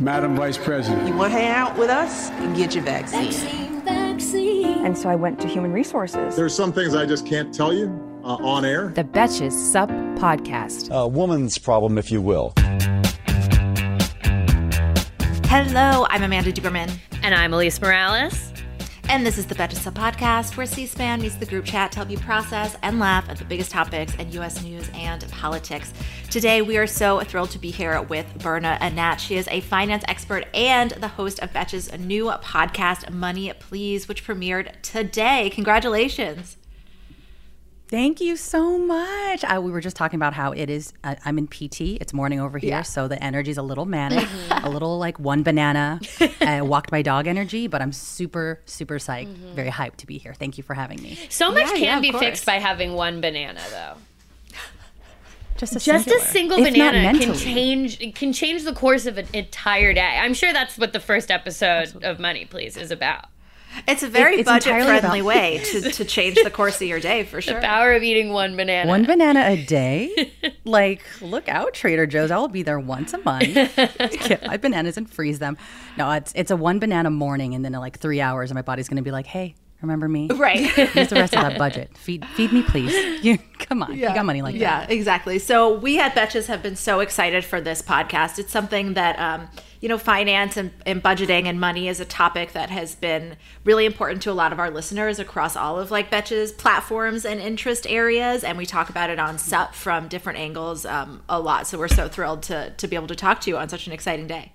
Madam Vice President. You want to hang out with us? Get your vaccine. Vaccine, vaccine. And so I went to human resources. There's some things I just can't tell you uh, on air. The Betches Sup Podcast. A woman's problem, if you will. Hello, I'm Amanda Duberman. And I'm Alise Morales. And this is the Betches Sup podcast, where C SPAN meets the group chat to help you process and laugh at the biggest topics in U.S. news and politics. Today, we are so thrilled to be here with Berna Anat. She is a finance expert and the host of Betches' new podcast, Money Please, which premiered today. Congratulations. Thank you so much. I, we were just talking about how it is. Uh, I'm in PT. It's morning over here, Yeah. so the energy's a little manic, a little like one banana, uh, walked my dog energy. But I'm super, super psyched, very hyped to be here. Thank you for having me. So much Yeah, can yeah, be course. fixed by having one banana, though. Just a Just a single If banana can mentally. change can change the course of an entire day. I'm sure that's what the first episode of Money Please is about. It's a very It- it's budget friendly about- way to, to change the course of your day, for sure. The power of eating one banana. One banana a day? like, look out, Trader Joe's. I will be there once a month. Get my bananas and freeze them. No, it's it's a one banana morning, and then in like three hours, and my body's going to be like, hey, remember me? Right. Here's the rest of that budget. Feed feed me, please. You, come on. You got money like yeah, that. Yeah, exactly. So we at Betches have been so excited for this podcast. It's something that um, you know, finance and, and budgeting and money is a topic that has been really important to a lot of our listeners across all of like Betches platforms and interest areas. And we talk about it on SUP from different angles um, a lot. So we're so thrilled to to be able to talk to you on such an exciting day.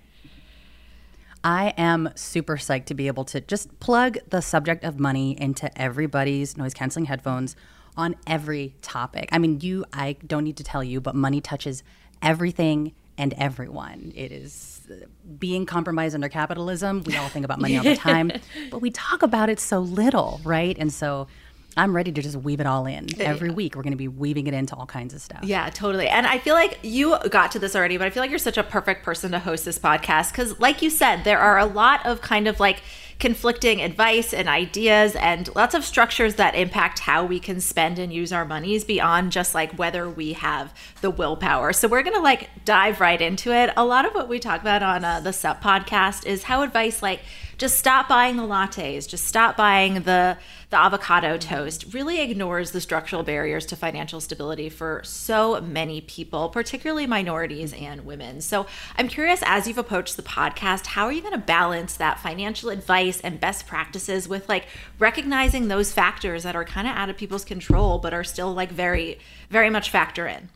I am super psyched to be able to just plug the subject of money into everybody's noise canceling headphones on every topic. I mean, you, I don't need to tell you, but money touches everything and everyone. It is uh, being compromised under capitalism. We all think about money all the time, but we talk about it so little, right? And so I'm ready to just weave it all in. Every week, we're going to be weaving it into all kinds of stuff. Yeah, totally. And I feel like you got to this already, but I feel like you're such a perfect person to host this podcast because, like you said, there are a lot of kind of like conflicting advice and ideas and lots of structures that impact how we can spend and use our monies beyond just like whether we have the willpower. So we're to like dive right into it. A lot of what we talk about on uh, the SUP podcast is how advice like just stop buying the lattes, just stop buying the the avocado toast really ignores the structural barriers to financial stability for so many people, particularly minorities and women. So, I'm curious as you've approached the podcast, how are you going to balance that financial advice and best practices with like recognizing those factors that are kind of out of people's control but are still like very very much factor in?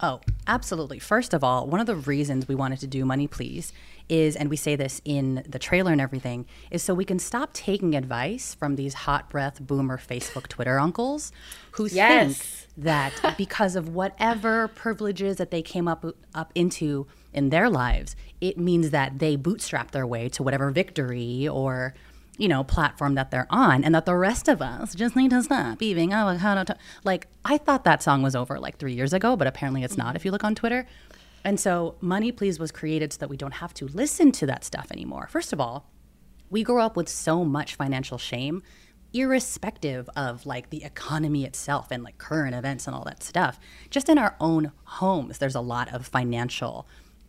Oh, absolutely. First of all, one of the reasons we wanted to do Money Please is, and we say this in the trailer and everything, is so we can stop taking advice from these hot breath boomer Facebook, Twitter uncles who Yes. think that because of whatever privileges that they came up up into in their lives, it means that they bootstrap their way to whatever victory or you know platform that they're on, and that the rest of us just need to stop eating avocado. Oh, to- like I thought that song was over like three years ago, but apparently it's not. Mm-hmm. If you look on Twitter. And so, Money Please was created so that we don't have to listen to that stuff anymore. First of all, we grow up with so much financial shame irrespective of like the economy itself and like current events and all that stuff just in our own homes there's a lot of financial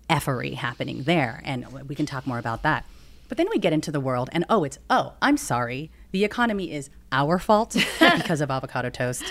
effery happening there and we can talk more about that but then we get into the world and oh it's oh i'm sorry the economy is our fault because of avocado toast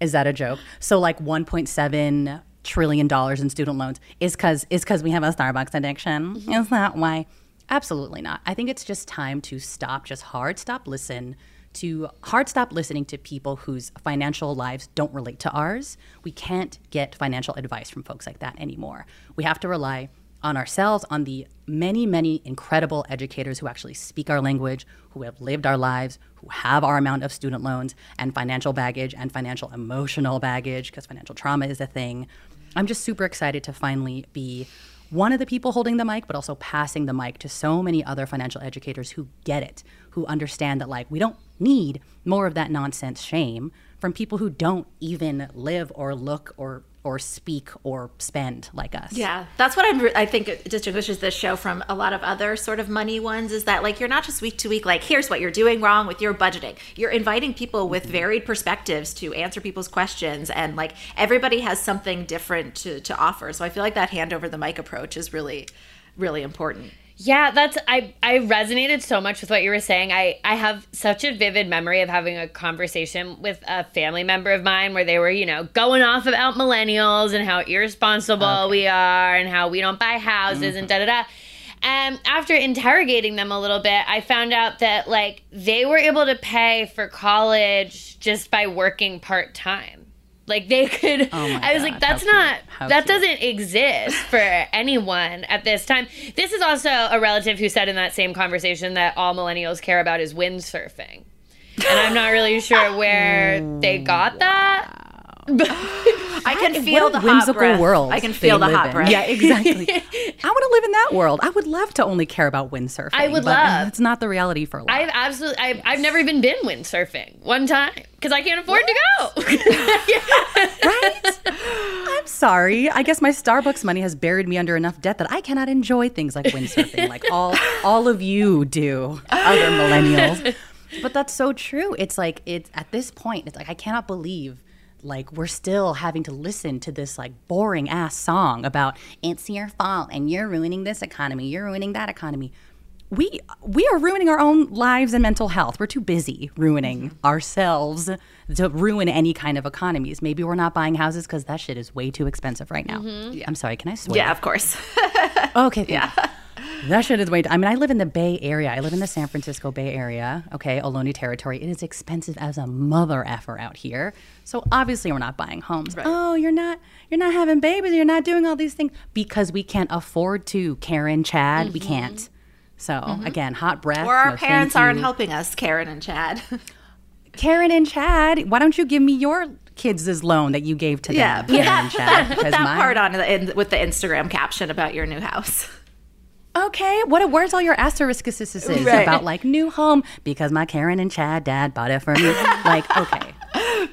is that a joke so like 1.7 trillion dollars in student loans is because is because we have a starbucks addiction mm-hmm. is that why Absolutely not. I think it's just time to stop, just hard stop listen to hard stop listening to people whose financial lives don't relate to ours. We can't get financial advice from folks like that anymore. We have to rely on ourselves, on the many, many incredible educators who actually speak our language, who have lived our lives, who have our amount of student loans and financial baggage and financial emotional baggage, because financial trauma is a thing. I'm just super excited to finally be one of the people holding the mic, but also passing the mic to so many other financial educators who get it, who understand that, like, we don't need more of that nonsense shame from people who don't even live or look or or speak or spend like us. Yeah, that's what I'm, I think distinguishes this show from a lot of other sort of money ones is that like you're not just week to week like here's what you're doing wrong with your budgeting. You're inviting people with mm-hmm. varied perspectives to answer people's questions and like everybody has something different to to offer. So I feel like that hand over the mic approach is really really important. Yeah, that's I I resonated so much with what you were saying. I I have such a vivid memory of having a conversation with a family member of mine where they were, you know, going off about millennials and how irresponsible okay. we are and how we don't buy houses mm-hmm. and da da da. And after interrogating them a little bit, I found out that like they were able to pay for college just by working part-time. Like they could. Oh I was God, like, that's not. that doesn't exist for anyone at this time. This is also a relative who said in that same conversation that all millennials care about is windsurfing, and I'm not really sure where they got that. I can feel the whimsical hot breath. world. I can feel the hot in. breath. Yeah, exactly. I want to live in that world. I would love to only care about windsurfing. I would love. It's not the reality for a lot. I've absolutely. I've, yes. I've never even been windsurfing one time because I can't afford what? to go. right? I'm sorry. I guess my Starbucks money has buried me under enough debt that I cannot enjoy things like windsurfing, like all all of you do, other millennials. But that's so true. It's like it's at this point. It's like I cannot believe like we're still having to listen to this like boring ass song about it's your fault and you're ruining this economy, you're ruining that economy. We we are ruining our own lives and mental health. We're too busy ruining ourselves to ruin any kind of economies. Maybe we're not buying houses because that shit is way too expensive right now. Mm-hmm. Yeah. I'm sorry, can I swear? Yeah, of course. okay, yeah. That shit is way. I mean, I live in the Bay Area. I live in the San Francisco Bay Area. Okay, Ohlone territory. It is expensive as a mother effer out here. So obviously, we're not buying homes. Right. Oh, you're not. You're not having babies. You're not doing all these things because we can't afford to. Karen, Chad, mm-hmm. we can't. So mm-hmm. again, hot breath. Or our no, parents aren't helping us, Karen and Chad. Karen and Chad, why don't you give me your kids' loan that you gave to them? Yeah, put that, Chad, that, that part on in, with the Instagram caption about your new house okay, what? Where's all your asterisks right. about like new home because my Karen and Chad dad bought it for me? like, okay,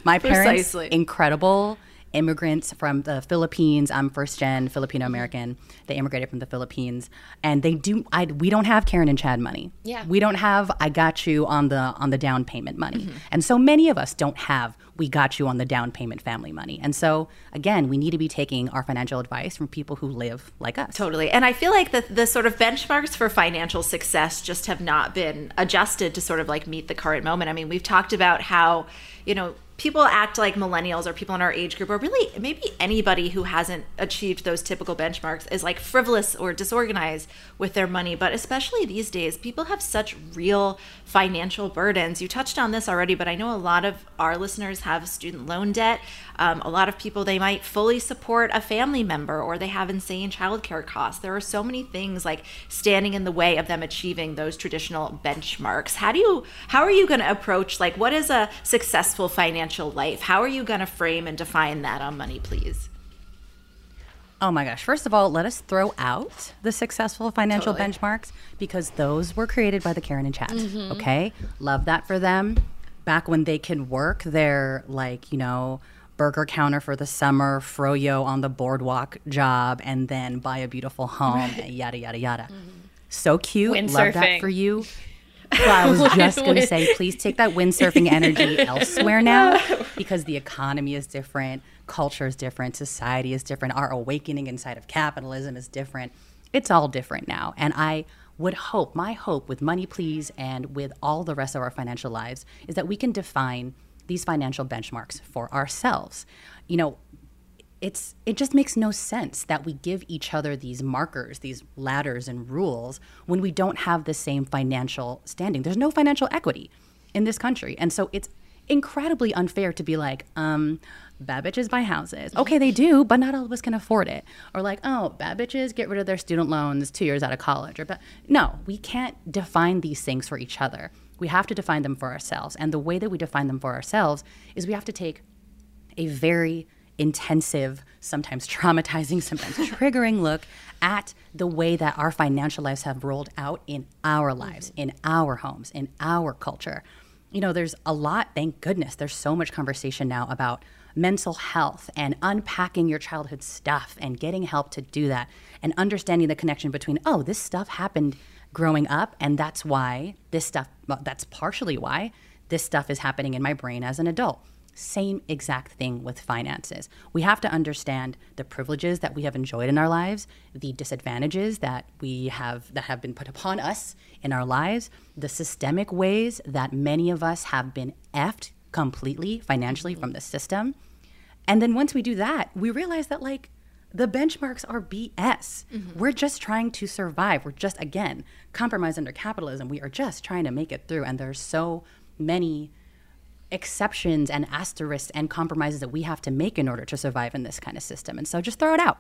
my parents Precisely. incredible immigrants from the Philippines. I'm first gen Filipino American. They immigrated from the Philippines, and they do. I we don't have Karen and Chad money. Yeah, we don't have. I got you on the on the down payment money, mm-hmm. and so many of us don't have. We got you on the down payment family money, and so again, we need to be taking our financial advice from people who live like us. Totally, and I feel like the the sort of benchmarks for financial success just have not been adjusted to sort of like meet the current moment. I mean, we've talked about how you know people act like millennials or people in our age group or really maybe anybody who hasn't achieved those typical benchmarks is like frivolous or disorganized with their money. But especially these days people have such real financial burdens. You touched on this already but i know a lot of our listeners have student loan debt. Um, a lot of people they might fully support a family member or they have insane childcare costs. There are so many things like standing in the way of them achieving those traditional benchmarks. How do you how are you going to approach like what is a successful financial life how are you going to frame and define that on money please Oh my gosh. First of all, let us throw out the successful financial totally. benchmarks because those were created by the Karen and Chad. Mm-hmm. Okay? Love that for them. Back when they can work their, like, you know, burger counter for the summer, froyo on the boardwalk job, and then buy a beautiful home, yada, yada, yada. Mm-hmm. So cute. Windsurfing. Love that for you. Well, I was just going to say, please take that windsurfing energy elsewhere now because the economy is different, culture is different, society is different, our awakening inside of capitalism is different. It's all different now. And I would hope, my hope with Money Please and with all the rest of our financial lives is that we can define these financial benchmarks for ourselves. You know, it's it just makes no sense that we give each other these markers, these ladders and rules when we don't have the same financial standing. There's no financial equity in this country. And so it's incredibly unfair to be like, um, bad bitches buy houses. Okay, they do, but not all of us can afford it. Or like, oh, bad bitches get rid of their student loans two years out of college. Or ba- no, we can't define these things for each other. We have to define them for ourselves. And the way that we define them for ourselves is we have to take a very intensive, sometimes traumatizing, sometimes triggering look at the way that our financial lives have rolled out in our lives, mm-hmm. in our homes, in our culture. You know, there's a lot, thank goodness, there's so much conversation now about mental health and unpacking your childhood stuff and getting help to do that and understanding the connection between, oh, this stuff happened growing up and that's why this stuff, that's partially why this stuff is happening in my brain as an adult. Same exact thing with finances. We have to understand the privileges that we have enjoyed in our lives, the disadvantages that we have that have been put upon us in our lives, the systemic ways that many of us have been effed completely financially from the system. And then once we do that, we realize that like the benchmarks are BS. Mm-hmm. We're just trying to survive. We're just again compromise under capitalism. We are just trying to make it through and there's so many exceptions and asterisks and compromises that we have to make in order to survive in this kind of system. And so just throw it out.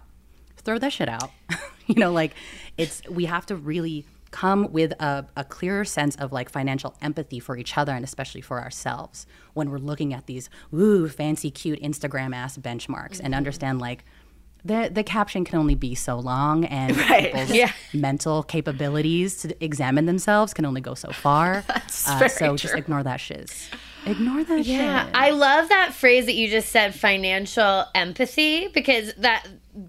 Throw that shit out. you know, like it's we have to really come with a, a clearer sense of like financial empathy for each other and especially for ourselves when we're looking at these ooh fancy cute Instagram ass benchmarks mm-hmm. and understand like the the caption can only be so long and right. people's yeah. mental capabilities to examine themselves can only go so far. Uh, so true. just ignore that shiz. Ignore that yeah, shit. I love that phrase that you just said, financial empathy, because that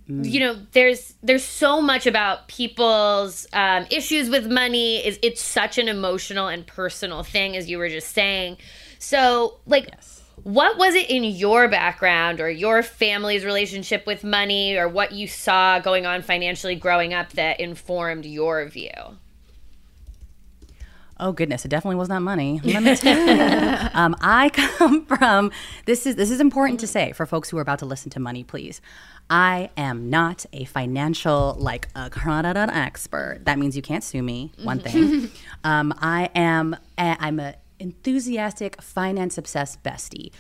mm. you know, there's there's so much about people's um, issues with money. Is it's such an emotional and personal thing, as you were just saying. So, like, yes. what was it in your background or your family's relationship with money, or what you saw going on financially growing up that informed your view? Oh goodness, it definitely was not money. Let me tell you. um, I come from this is this is important to say for folks who are about to listen to money, please. I am not a financial like a expert. That means you can't sue me. One thing. um, I am. A, I'm a enthusiastic finance obsessed bestie.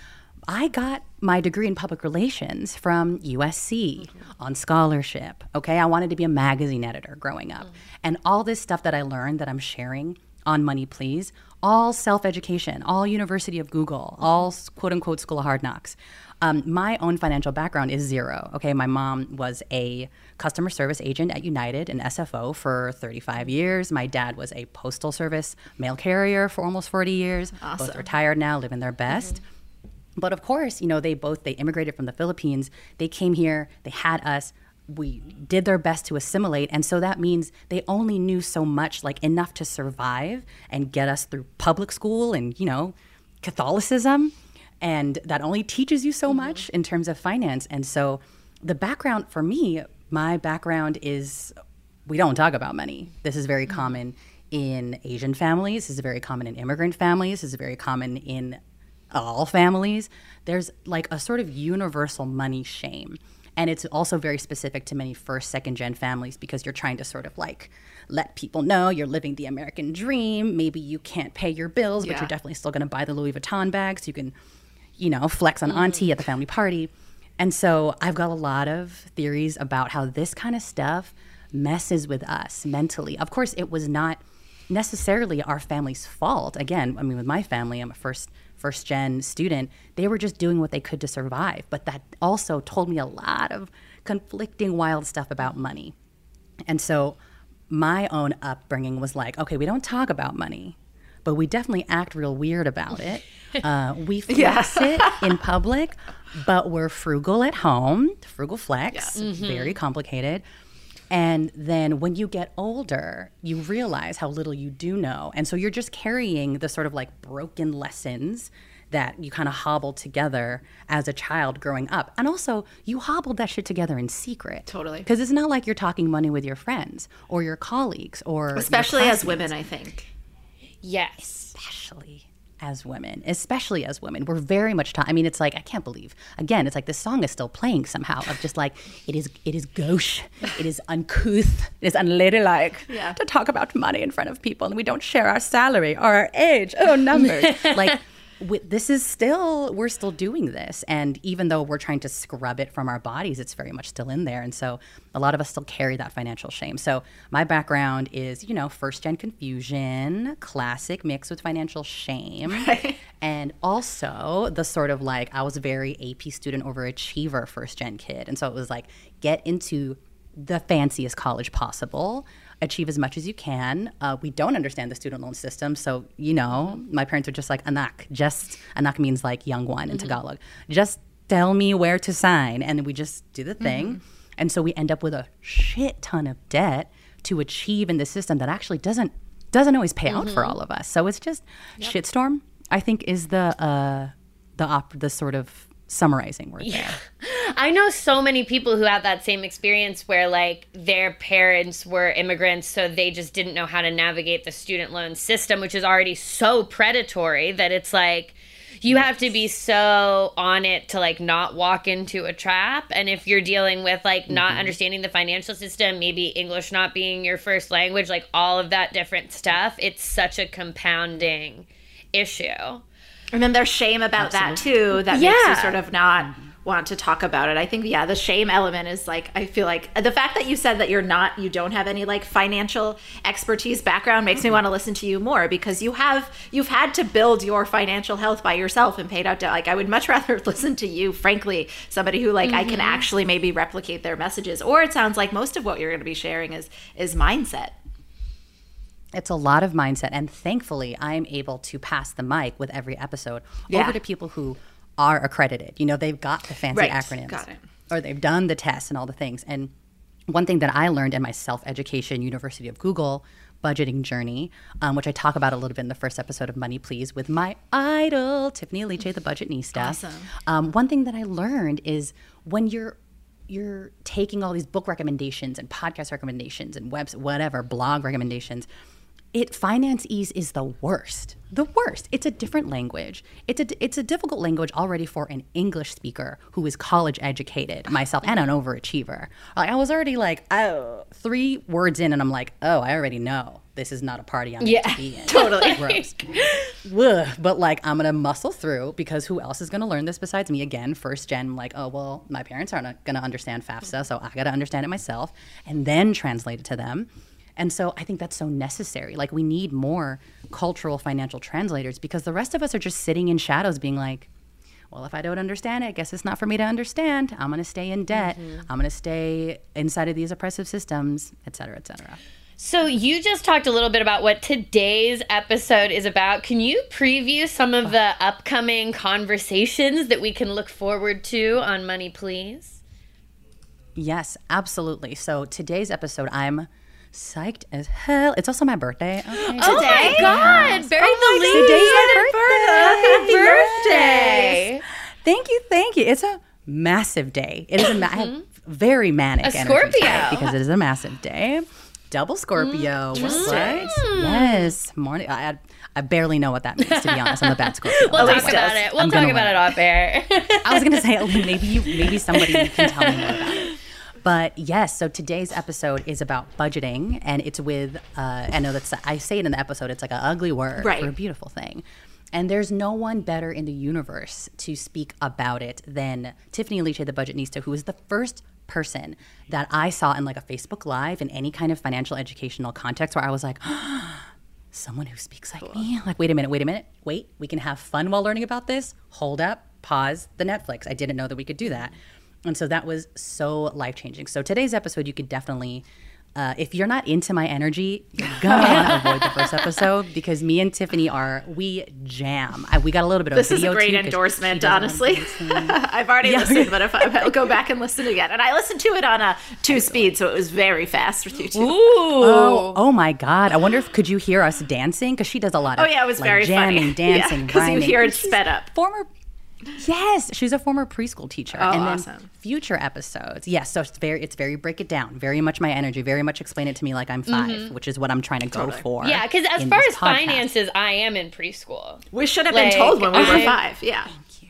I got my degree in public relations from USC mm-hmm. on scholarship. Okay, I wanted to be a magazine editor growing up, mm. and all this stuff that I learned that I'm sharing on Money Please, all self education, all University of Google, all quote unquote School of Hard Knocks. Um, my own financial background is zero. Okay, my mom was a customer service agent at United and SFO for 35 years. My dad was a postal service mail carrier for almost 40 years. Awesome. Both retired now, living their best. Mm-hmm. But of course, you know, they both they immigrated from the Philippines. They came here, they had us we did their best to assimilate and so that means they only knew so much like enough to survive and get us through public school and you know catholicism and that only teaches you so mm-hmm. much in terms of finance. And so the background for me my background is we don't talk about money. This is very mm-hmm. common in asian families. This is very common in immigrant families. This is very common in all families. There's like a sort of universal money shame and it's also very specific to many first, second gen families because you're trying to sort of like let people know you're living the American dream. Maybe you can't pay your bills, but you're definitely still going to buy the Louis Vuitton bag so you can, you know, flex on mm. auntie at the family party. And so I've got a lot of theories about how this kind of stuff messes with us mentally. Of course, it was not necessarily our family's fault. Again, I mean, with my family, I'm a first first gen student, they were just doing what they could to survive. But that also told me a lot of conflicting, wild stuff about money. And so my own upbringing was like, okay, we don't talk about money, but we definitely act real weird about it. Uh, we flex yeah. it in public, but we're frugal at home. Frugal flex, yeah. mm-hmm. very complicated. And then when you get older, you realize how little you do know. And so you're just carrying the sort of like broken lessons that you kind of hobbled together as a child growing up. And also, you hobbled that shit together in secret. Totally. Because it's not like you're talking money with your friends or your colleagues or. Especially as women, I think. Yes. Especially as women, especially as women, we're very much. Taught. I mean, it's like I can't believe. Again, it's like this song is still playing somehow. Of just like it is. It is gauche. It is uncouth. It is unladylike yeah. to talk about money in front of people, and we don't share our salary or our age. Oh, numbers. like this is still we're still doing this. And even though we're trying to scrub it from our bodies it's very much still in there. And so a lot of us still carry that financial shame. So my background is you know first gen confusion classic mix with financial shame. Right. and also the sort of like i was a very ap student overachiever first gen kid. And so it was like get into the fanciest college possible achieve as much as you can. Uh, we don't understand the student loan system. So, you know, my parents are just like, anak, just, anak means like young one in mm-hmm. Tagalog. Just tell me where to sign. And we just do the thing. Mm-hmm. And so we end up with a shit ton of debt to achieve in the system that actually doesn't doesn't always pay mm-hmm. out for mm-hmm. all of us. So it's just yep. shitstorm. I think is the uh, the op- the sort of summarizing word yeah. there. I know so many people who have that same experience where like their parents were immigrants so they just didn't know how to navigate the student loan system which is already so predatory that it's like you have to be so on it to like not walk into a trap and if you're dealing with like not mm-hmm. understanding the financial system maybe english not being your first language like all of that different stuff it's such a compounding issue and then there's shame about Absolutely. that too that yeah. makes you sort of not want to talk about it. I think yeah, the shame element is like I feel like the fact that you said that you're not you don't have any like financial expertise background makes mm-hmm. me want to listen to you more because you have you've had to build your financial health by yourself and paid out debt. Like I would much rather listen to you, frankly, somebody who like mm-hmm. I can mm-hmm. actually maybe replicate their messages. Or it sounds like most of what you're going to be sharing is is mindset. It's a lot of mindset and thankfully I'm able to pass the mic with every episode yeah. over to people who are accredited. You know, they've got the fancy right. acronyms. Got it. Or they've done the tests and all the things. And one thing that I learned in my self education, University of Google budgeting journey, um, which I talk about a little bit in the first episode of Money Please with my idol, Tiffany Aliche, the budgetnista. Awesome. Um, one thing that I learned is when you're you're taking all these book recommendations and podcast recommendations and webs whatever blog recommendations it finance ease is the worst the worst. It's a different language. It's a it's a difficult language already for an english speaker who is college educated myself and an overachiever. Like i was already like oh three words in and i'm like oh i already know this is not a party i'm yeah, to be in. Totally. Gross. But like i'm gonna muscle through because who else is gonna learn this besides me? Again first gen I'm like oh well my parents aren't gonna understand fafsa so i gotta understand it myself and then translate it to them and so I think that's so necessary. Like we need more cultural financial translators because the rest of us are just sitting in shadows being like, well, if I don't understand it, I guess it's not for me to understand. I'm going to stay in debt. Mm-hmm. I'm going to stay inside of these oppressive systems, et cetera, et cetera. So you just talked a little bit about what today's episode is about. Can you preview some of the upcoming conversations that we can look forward to on Money Please? Yes, absolutely. So today's episode, I'm psyched as hell. It's also my birthday. Okay. Oh my god! Very oh belated birthday. Happy birthday. Thank you, thank you. It's a massive day. It is a ma- mm-hmm. very manic a Scorpio because it is a massive day. Double Scorpio. Mm. Right? Yes. Morning. I, I barely know what that means to be honest. I'm a bad Scorpio. we'll talk about it. We'll I'm talk about it off air. I was gonna say maybe you, maybe somebody can tell me more about it. But yes, so today's episode is about budgeting, and it's with uh, I know that's I say it in the episode. It's like an ugly word right. for a beautiful thing. And there's no one better in the universe to speak about it than Tiffany Aliche, the budgetnista, who was the first person that I saw in like a Facebook Live in any kind of financial educational context where I was like, someone who speaks like cool. me. Like, wait a minute, wait a minute, wait. We can have fun while learning about this. Hold up, pause the Netflix. I didn't know that we could do that. And so that was so life changing. So today's episode, you could definitely, uh, if you're not into my energy, you're gonna avoid the first episode because me and Tiffany are we jam. I, we got a little bit of this is a great endorsement. Honestly, I've already yeah. listened, but if I, will go back and listen again, and I listened to it on a two speed, so it was very fast with you too. Ooh. Oh, oh my god! I wonder if could you hear us dancing because she does a lot of oh yeah, it was like, very jamming, funny. dancing, because yeah, you hear it sped up. Former Yes, she's a former preschool teacher. Oh, and then awesome. future episodes. Yes, so it's very it's very break it down, very much my energy, very much explain it to me like I'm 5 mm-hmm. which is what I'm trying to totally. go for. Yeah, because as far as podcast. finances, I am in preschool. We should have like, been told when we were five. Yeah. Thank you.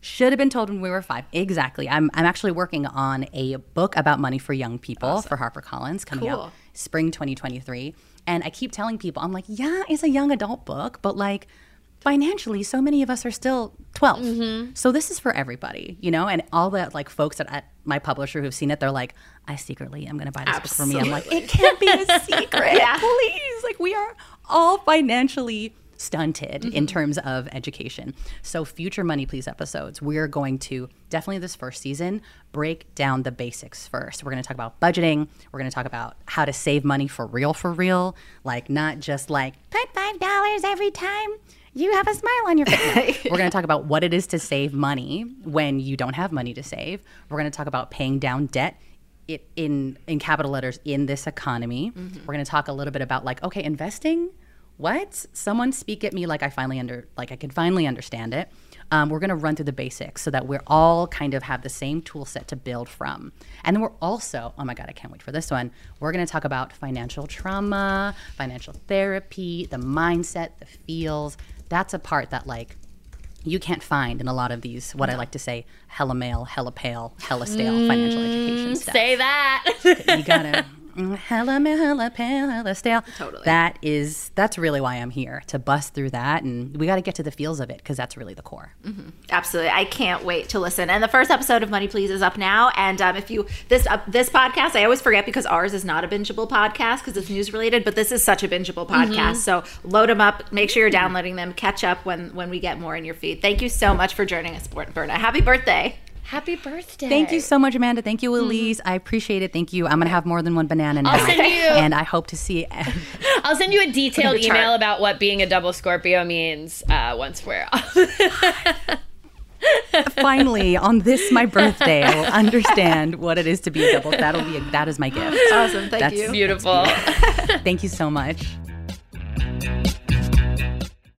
Should have been told when we were five. Exactly. I'm I'm actually working on a book about money for young people awesome. for HarperCollins coming cool. out spring 2023. And I keep telling people, I'm like, yeah, it's a young adult book, but like financially, so many of us are still 12. Mm-hmm. So this is for everybody, you know, and all the like folks at, at my publisher who've seen it, they're like, I secretly am going to buy this book for me. I'm like, it can't be a secret. Please. Like, we are all financially stunted in mm-hmm. terms of education. So, future Money Please episodes, we're going to definitely this first season break down the basics first. We're going to talk about budgeting. We're going to talk about how to save money for real, for real. Like, not just like, put $5 every time you have a smile on your face. No. We're going to talk about what it is to save money when you don't have money to save. We're going to talk about paying down debt it, in in capital letters in this economy. We're going to talk a little bit about like okay, investing. What? Someone speak at me like I finally under like I can finally understand it. Um, we're going to run through the basics so that we're all kind of have the same tool set to build from. And then we're also, oh my God, I can't wait for this one. We're going to talk about financial trauma, financial therapy, the mindset, the feels. That's a part that like you can't find in a lot of these what I like to say hella male, hella pale, hella stale financial education stuff. Say that. you gotta mm, hella male, hella pale, hella stale. Totally. That is that's really why I'm here to bust through that, and we got to get to the feels of it because that's really the core. Absolutely, I can't wait to listen. And the first episode of Money Please is up now. And um, if you this uh, this podcast, I always forget because ours is not a bingeable podcast because it's news related, but this is such a bingeable podcast. So load them up. Make sure you're downloading them. Catch up when when we get more in your feed. Thank you so much for joining us, Berna. Happy birthday! Happy birthday. Thank you so much, Amanda. Thank you, Alise. I appreciate it. Thank you. I'm gonna have more than one banana now, I'll send you- and I hope to see. I'll send you a detailed Chart. email about what being a double Scorpio means uh, once we're off. Finally, on this my birthday, I will understand what it is to be a double. That'll be a, that is my gift. Awesome, thank That's you. Beautiful. Thank you so much.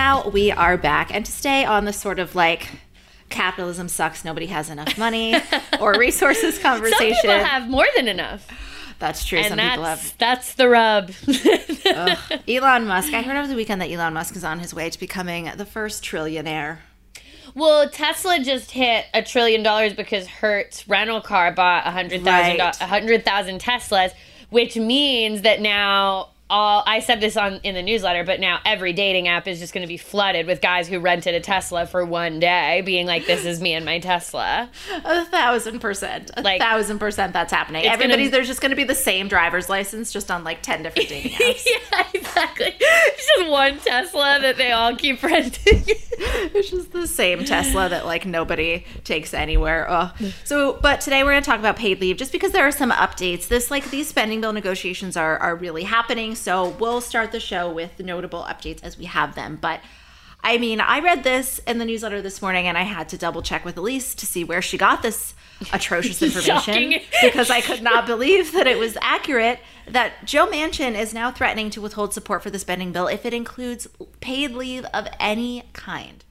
Now we are back. And to stay on the sort of like capitalism sucks, nobody has enough money or resources conversation. Some people have more than enough. That's true. And Some that's, people have. that's the rub. Elon Musk. I heard over the weekend that Elon Musk is on his way to becoming the first trillionaire. Well, Tesla just hit a trillion dollars because Hertz rental car bought a hundred thousand Right. a hundred thousand Teslas, which means that now all I said this on in the newsletter, but now every dating app is just going to be flooded with guys who rented a Tesla for one day, being like, "This is me and my Tesla." A thousand percent, a Like- thousand percent, that's happening. Everybody, gonna- there's just going to be the same driver's license, just on like ten different dating apps. yeah, exactly. It's just one Tesla that they all keep renting. it's just the same Tesla that like nobody takes anywhere. Ugh. So, but today we're going to talk about paid leave, just because there are some updates. This like these spending bill negotiations are are really happening. So we'll start the show with notable updates as we have them. But I mean, I read this in the newsletter this morning, and I had to double check with Alise to see where she got this atrocious information because I could not believe that it was accurate. That Joe Manchin is now threatening to withhold support for the spending bill if it includes paid leave of any kind.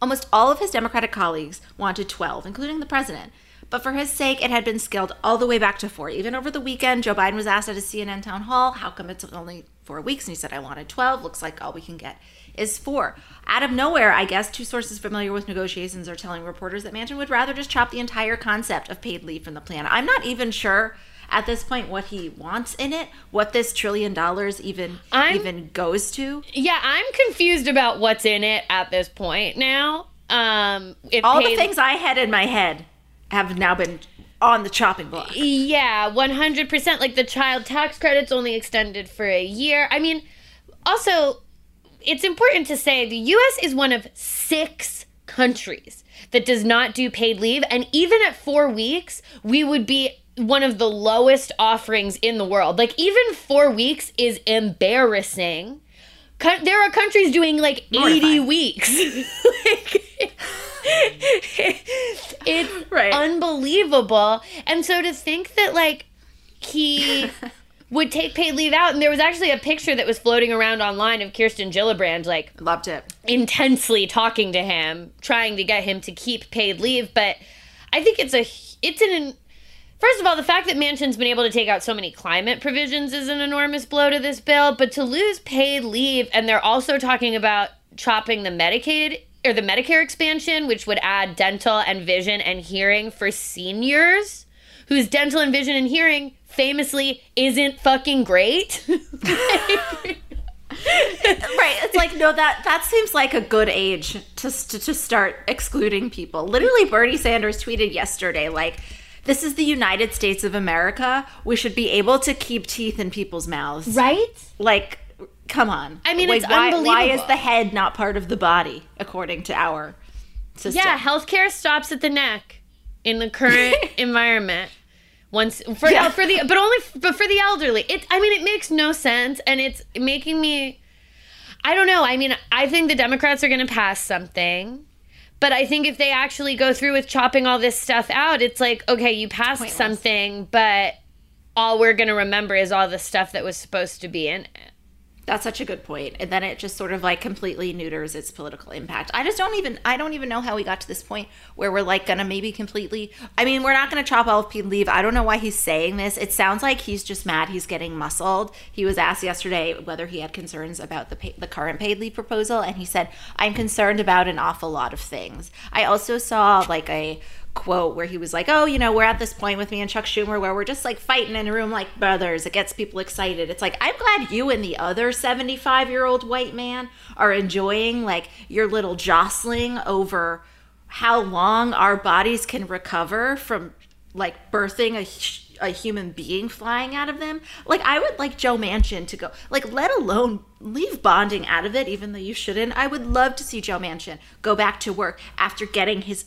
Almost all of his Democratic colleagues wanted 12, including the president. But for his sake, it had been scaled all the way back to four. Even over the weekend, Joe Biden was asked at a CNN town hall, how come it's only four weeks? And he said, I wanted 12. Looks like all we can get is four. Out of nowhere, I guess, two sources familiar with negotiations are telling reporters that Manchin would rather just chop the entire concept of paid leave from the plan. I'm not even sure at this point what he wants in it, what this trillion dollars even I'm- even goes to. yeah, I'm confused about what's in it at this point now. Um, if All paid- the things I had in my head have now been on the chopping block. Yeah, 100%. Like the child tax credit's only extended for a year. I mean, also, it's important to say the US is one of six countries that does not do paid leave. And even at four weeks, we would be one of the lowest offerings in the world. Like, even four weeks is embarrassing. There are countries doing like 80 Mortifying. weeks. like, it's Right. unbelievable. And so to think that like he would take paid leave out, and there was actually a picture that was floating around online of Kirsten Gillibrand like Loved it. intensely talking to him, trying to get him to keep paid leave. But I think it's a it's an First of all, the fact that Manchin's been able to take out so many climate provisions is an enormous blow to this bill, but to lose paid leave, and they're also talking about chopping the Medicaid or the Medicare expansion, which would add dental and vision and hearing for seniors whose dental and vision and hearing famously isn't fucking great. Right. It's like no that that seems like a good age to to, to start excluding people. Literally Bernie Sanders tweeted yesterday like this is the United States of America. We should be able to keep teeth in people's mouths. right? Like come on. I mean, like, it's why, Why is the head not part of the body according to our system? Yeah, healthcare stops at the neck in the current environment. Once for Yeah. for the but only but for the elderly. It I mean it makes no sense and it's making me I don't know. I mean, I think the Democrats are going to pass something. But I think if they actually go through with chopping all this stuff out, it's like, okay, you passed Pointless. something, but all we're going to remember is all the stuff that was supposed to be in it. That's such a good point. And then it just sort of like completely neuters its political impact. I just don't even I don't even know how we got to this point where we're like gonna maybe completely I mean, we're not gonna chop all of paid leave. I don't know why he's saying this. It sounds like he's just mad he's getting muscled. He was asked yesterday whether he had concerns about the pay, the current paid leave proposal and he said, "I'm concerned about an awful lot of things." I also saw like a quote where he was like, "Oh, you know, we're at this point with me and Chuck Schumer where we're just like fighting in a room like brothers. It gets people excited." It's like, "I'm glad you and the other 75-year-old white man are enjoying like your little jostling over how long our bodies can recover from like birthing a a human being flying out of them. Like I would like Joe Manchin to go. Like let alone leave bonding out of it even though you shouldn't. I would love to see Joe Manchin go back to work after getting his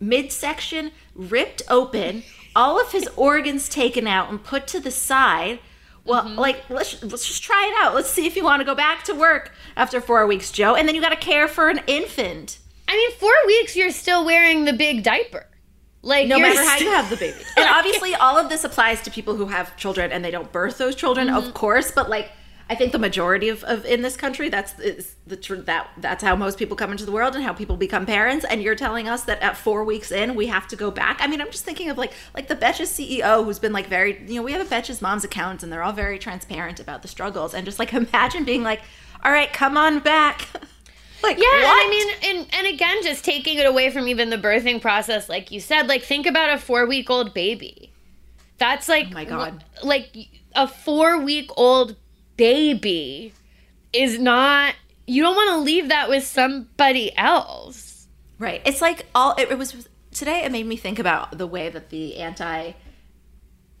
midsection ripped open, all of his organs taken out and put to the side. Well, like let's let's just try it out. Let's see if you want to go back to work after 4 weeks, Joe. And then you got to care for an infant. I mean, 4 weeks you're still wearing the big diaper. Like no matter how you have the baby. And obviously, all of this applies to people who have children and they don't birth those children, Mm-hmm. of course. But like, I think the majority of, of in this country, that's is the tr- that that's how most people come into the world and how people become parents. And you're telling us that at four weeks in, we have to go back. I mean, I'm just thinking of like like the Betches CEO who's been like very you know we have a Betches mom's account and they're all very transparent about the struggles and just like imagine being like, all right, come on back. like Yeah, what? I mean, and and again, just taking it away from even the birthing process, like you said, like think about a four week old baby. That's like, Oh my God. like a four week old baby is not you don't want to leave that with somebody else. Right. It's like all it, it was today it made me think about the way that the anti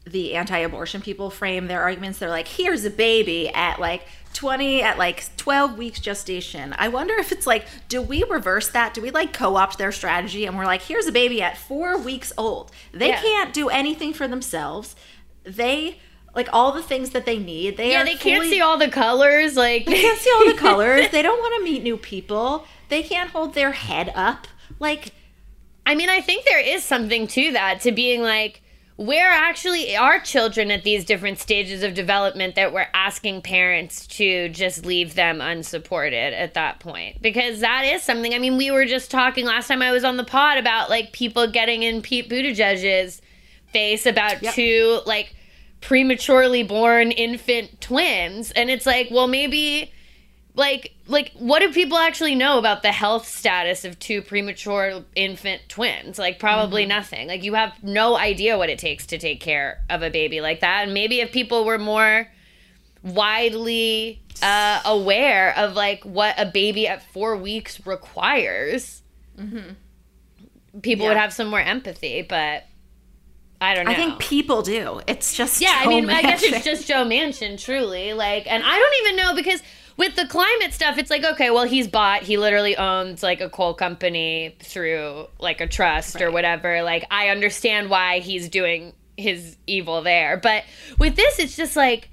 the anti-abortion people frame their arguments they're like here's a baby at like 20 at like 12 weeks gestation i wonder if it's like do we reverse that do we like co-opt their strategy and we're like here's a baby at four weeks old they Yeah. can't do anything for themselves they like all the things that they need they yeah, they can't see all the colors. Like they can't see all the colors they don't want to meet new people they can't hold their head up like I mean, I think there is something to that, to being like, where actually are children at these different stages of development that we're asking parents to just leave them unsupported at that point? Because that is something. I mean, we were just talking last time I was on the pod about like people getting in Pete Buttigieg's face about two like prematurely born infant twins. And it's like, well, maybe like like what do people actually know about the health status of two premature infant twins? Like probably Mm-hmm. nothing. Like you have no idea what it takes to take care of a baby like that. And maybe if people were more widely uh, aware of like what a baby at four weeks requires people would have some more empathy. But i don't know I think people do. It's just yeah, I Joe mean, I guess it's just Joe Manchin, truly. Like, and I don't even know because with the climate stuff, it's like, okay, well, he's bought, he literally owns like a coal company through like a trust or whatever. Like, I understand why he's doing his evil there. But with this, it's just like,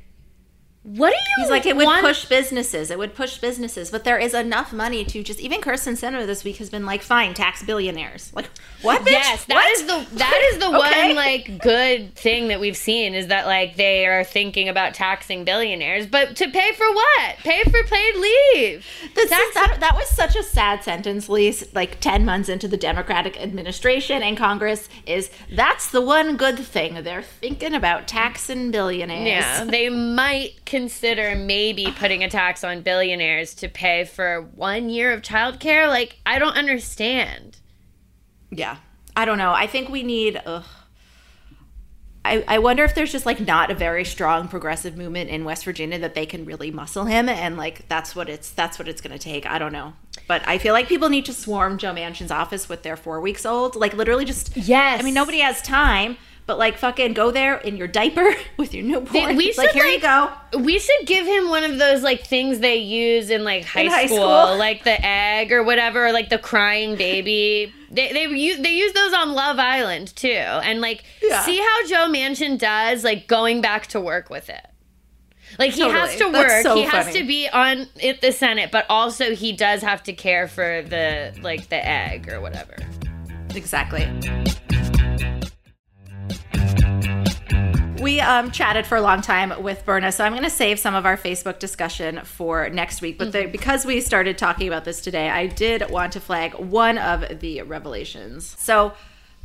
what do you He's like it would want- push businesses. It would push businesses, but there is enough money to just even Kyrsten Sinema this week has been like, fine, tax billionaires. Like what? Bitch? Yes, that What? is the that is the Okay. one like good thing that we've seen is that like they are thinking about taxing billionaires, but to pay for what? Pay for paid leave. This is- that, that was such a sad sentence, Lise, like 10 months into the Democratic administration and Congress, is that's the one good thing. They're thinking about taxing billionaires. Yeah, they might consider maybe putting a tax on billionaires to pay for one year of childcare. Like, I don't understand. Yeah. I don't know. I think we need. Ugh. I, I wonder if there's just like not a very strong progressive movement in West Virginia that they can really muscle him and like that's what it's that's what it's gonna take. I don't know. But I feel like people need to swarm Joe Manchin's office with their four weeks old. Like literally just Yes. I mean nobody has time, but like fucking go there in your diaper with your newborn. we should like here you go. We should give him one of those like things they use in like high, In high school, school. like the egg or whatever, or, like the crying baby. They they use they use those on Love Island too, and like Yeah. see how Joe Manchin does like going back to work with it. Like he has to work, so he has funny. to be on it, the Senate, but also he does have to care for the like the egg or whatever. Exactly. We um, chatted for a long time with Berna, so I'm going to save some of our Facebook discussion for next week. But the, because we started talking about this today, I did want to flag one of the revelations. So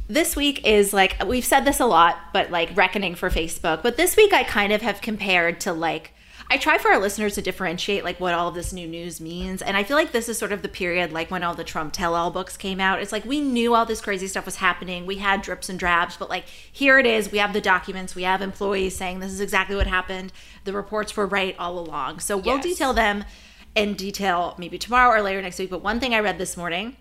this week is like, we've said this a lot, but like reckoning for Facebook. But this week I kind of have compared to like, I try for our listeners to differentiate like what all of this new news means. And I feel like this is sort of the period like when all the Trump tell all books came out. It's like we knew all this crazy stuff was happening. We had drips and drabs, but like here it is. We have the documents. We have employees saying this is exactly what happened. The reports were right all along. So we'll Yes. detail them in detail maybe tomorrow or later next week. But one thing I read this morning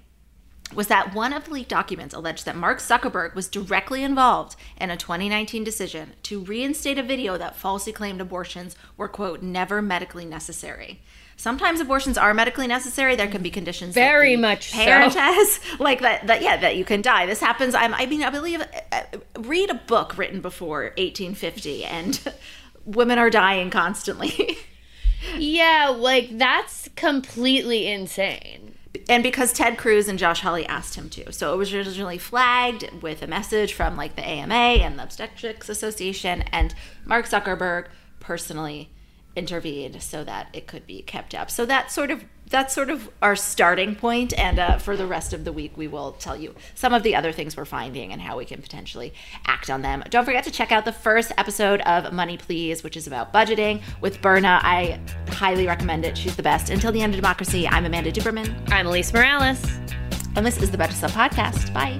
was that one of the leaked documents alleged that Mark Zuckerberg was directly involved in a 2019 decision to reinstate a video that falsely claimed abortions were, quote, never medically necessary. Sometimes abortions are medically necessary. There can be conditions. Very much so. parent has, like that. That yeah, that you can die. This happens. I'm, I mean, I believe. Uh, read a book written before 1850, and women are dying constantly. Yeah, like that's completely insane. And because Ted Cruz and Josh Hawley asked him to. So it was originally flagged with a message from like the AMA and the Obstetrics Association, and Mark Zuckerberg personally intervened so that it could be kept up. So that sort of that's sort of our starting point, and uh, for the rest of the week, we will tell you some of the other things we're finding and how we can potentially act on them. Don't forget to check out the first episode of Money Please, which is about budgeting with Berna. I highly recommend it. She's the best. Until the end of democracy, I'm Amanda Duberman. I'm Alise Morales. And this is the Betches Sup Podcast. Bye.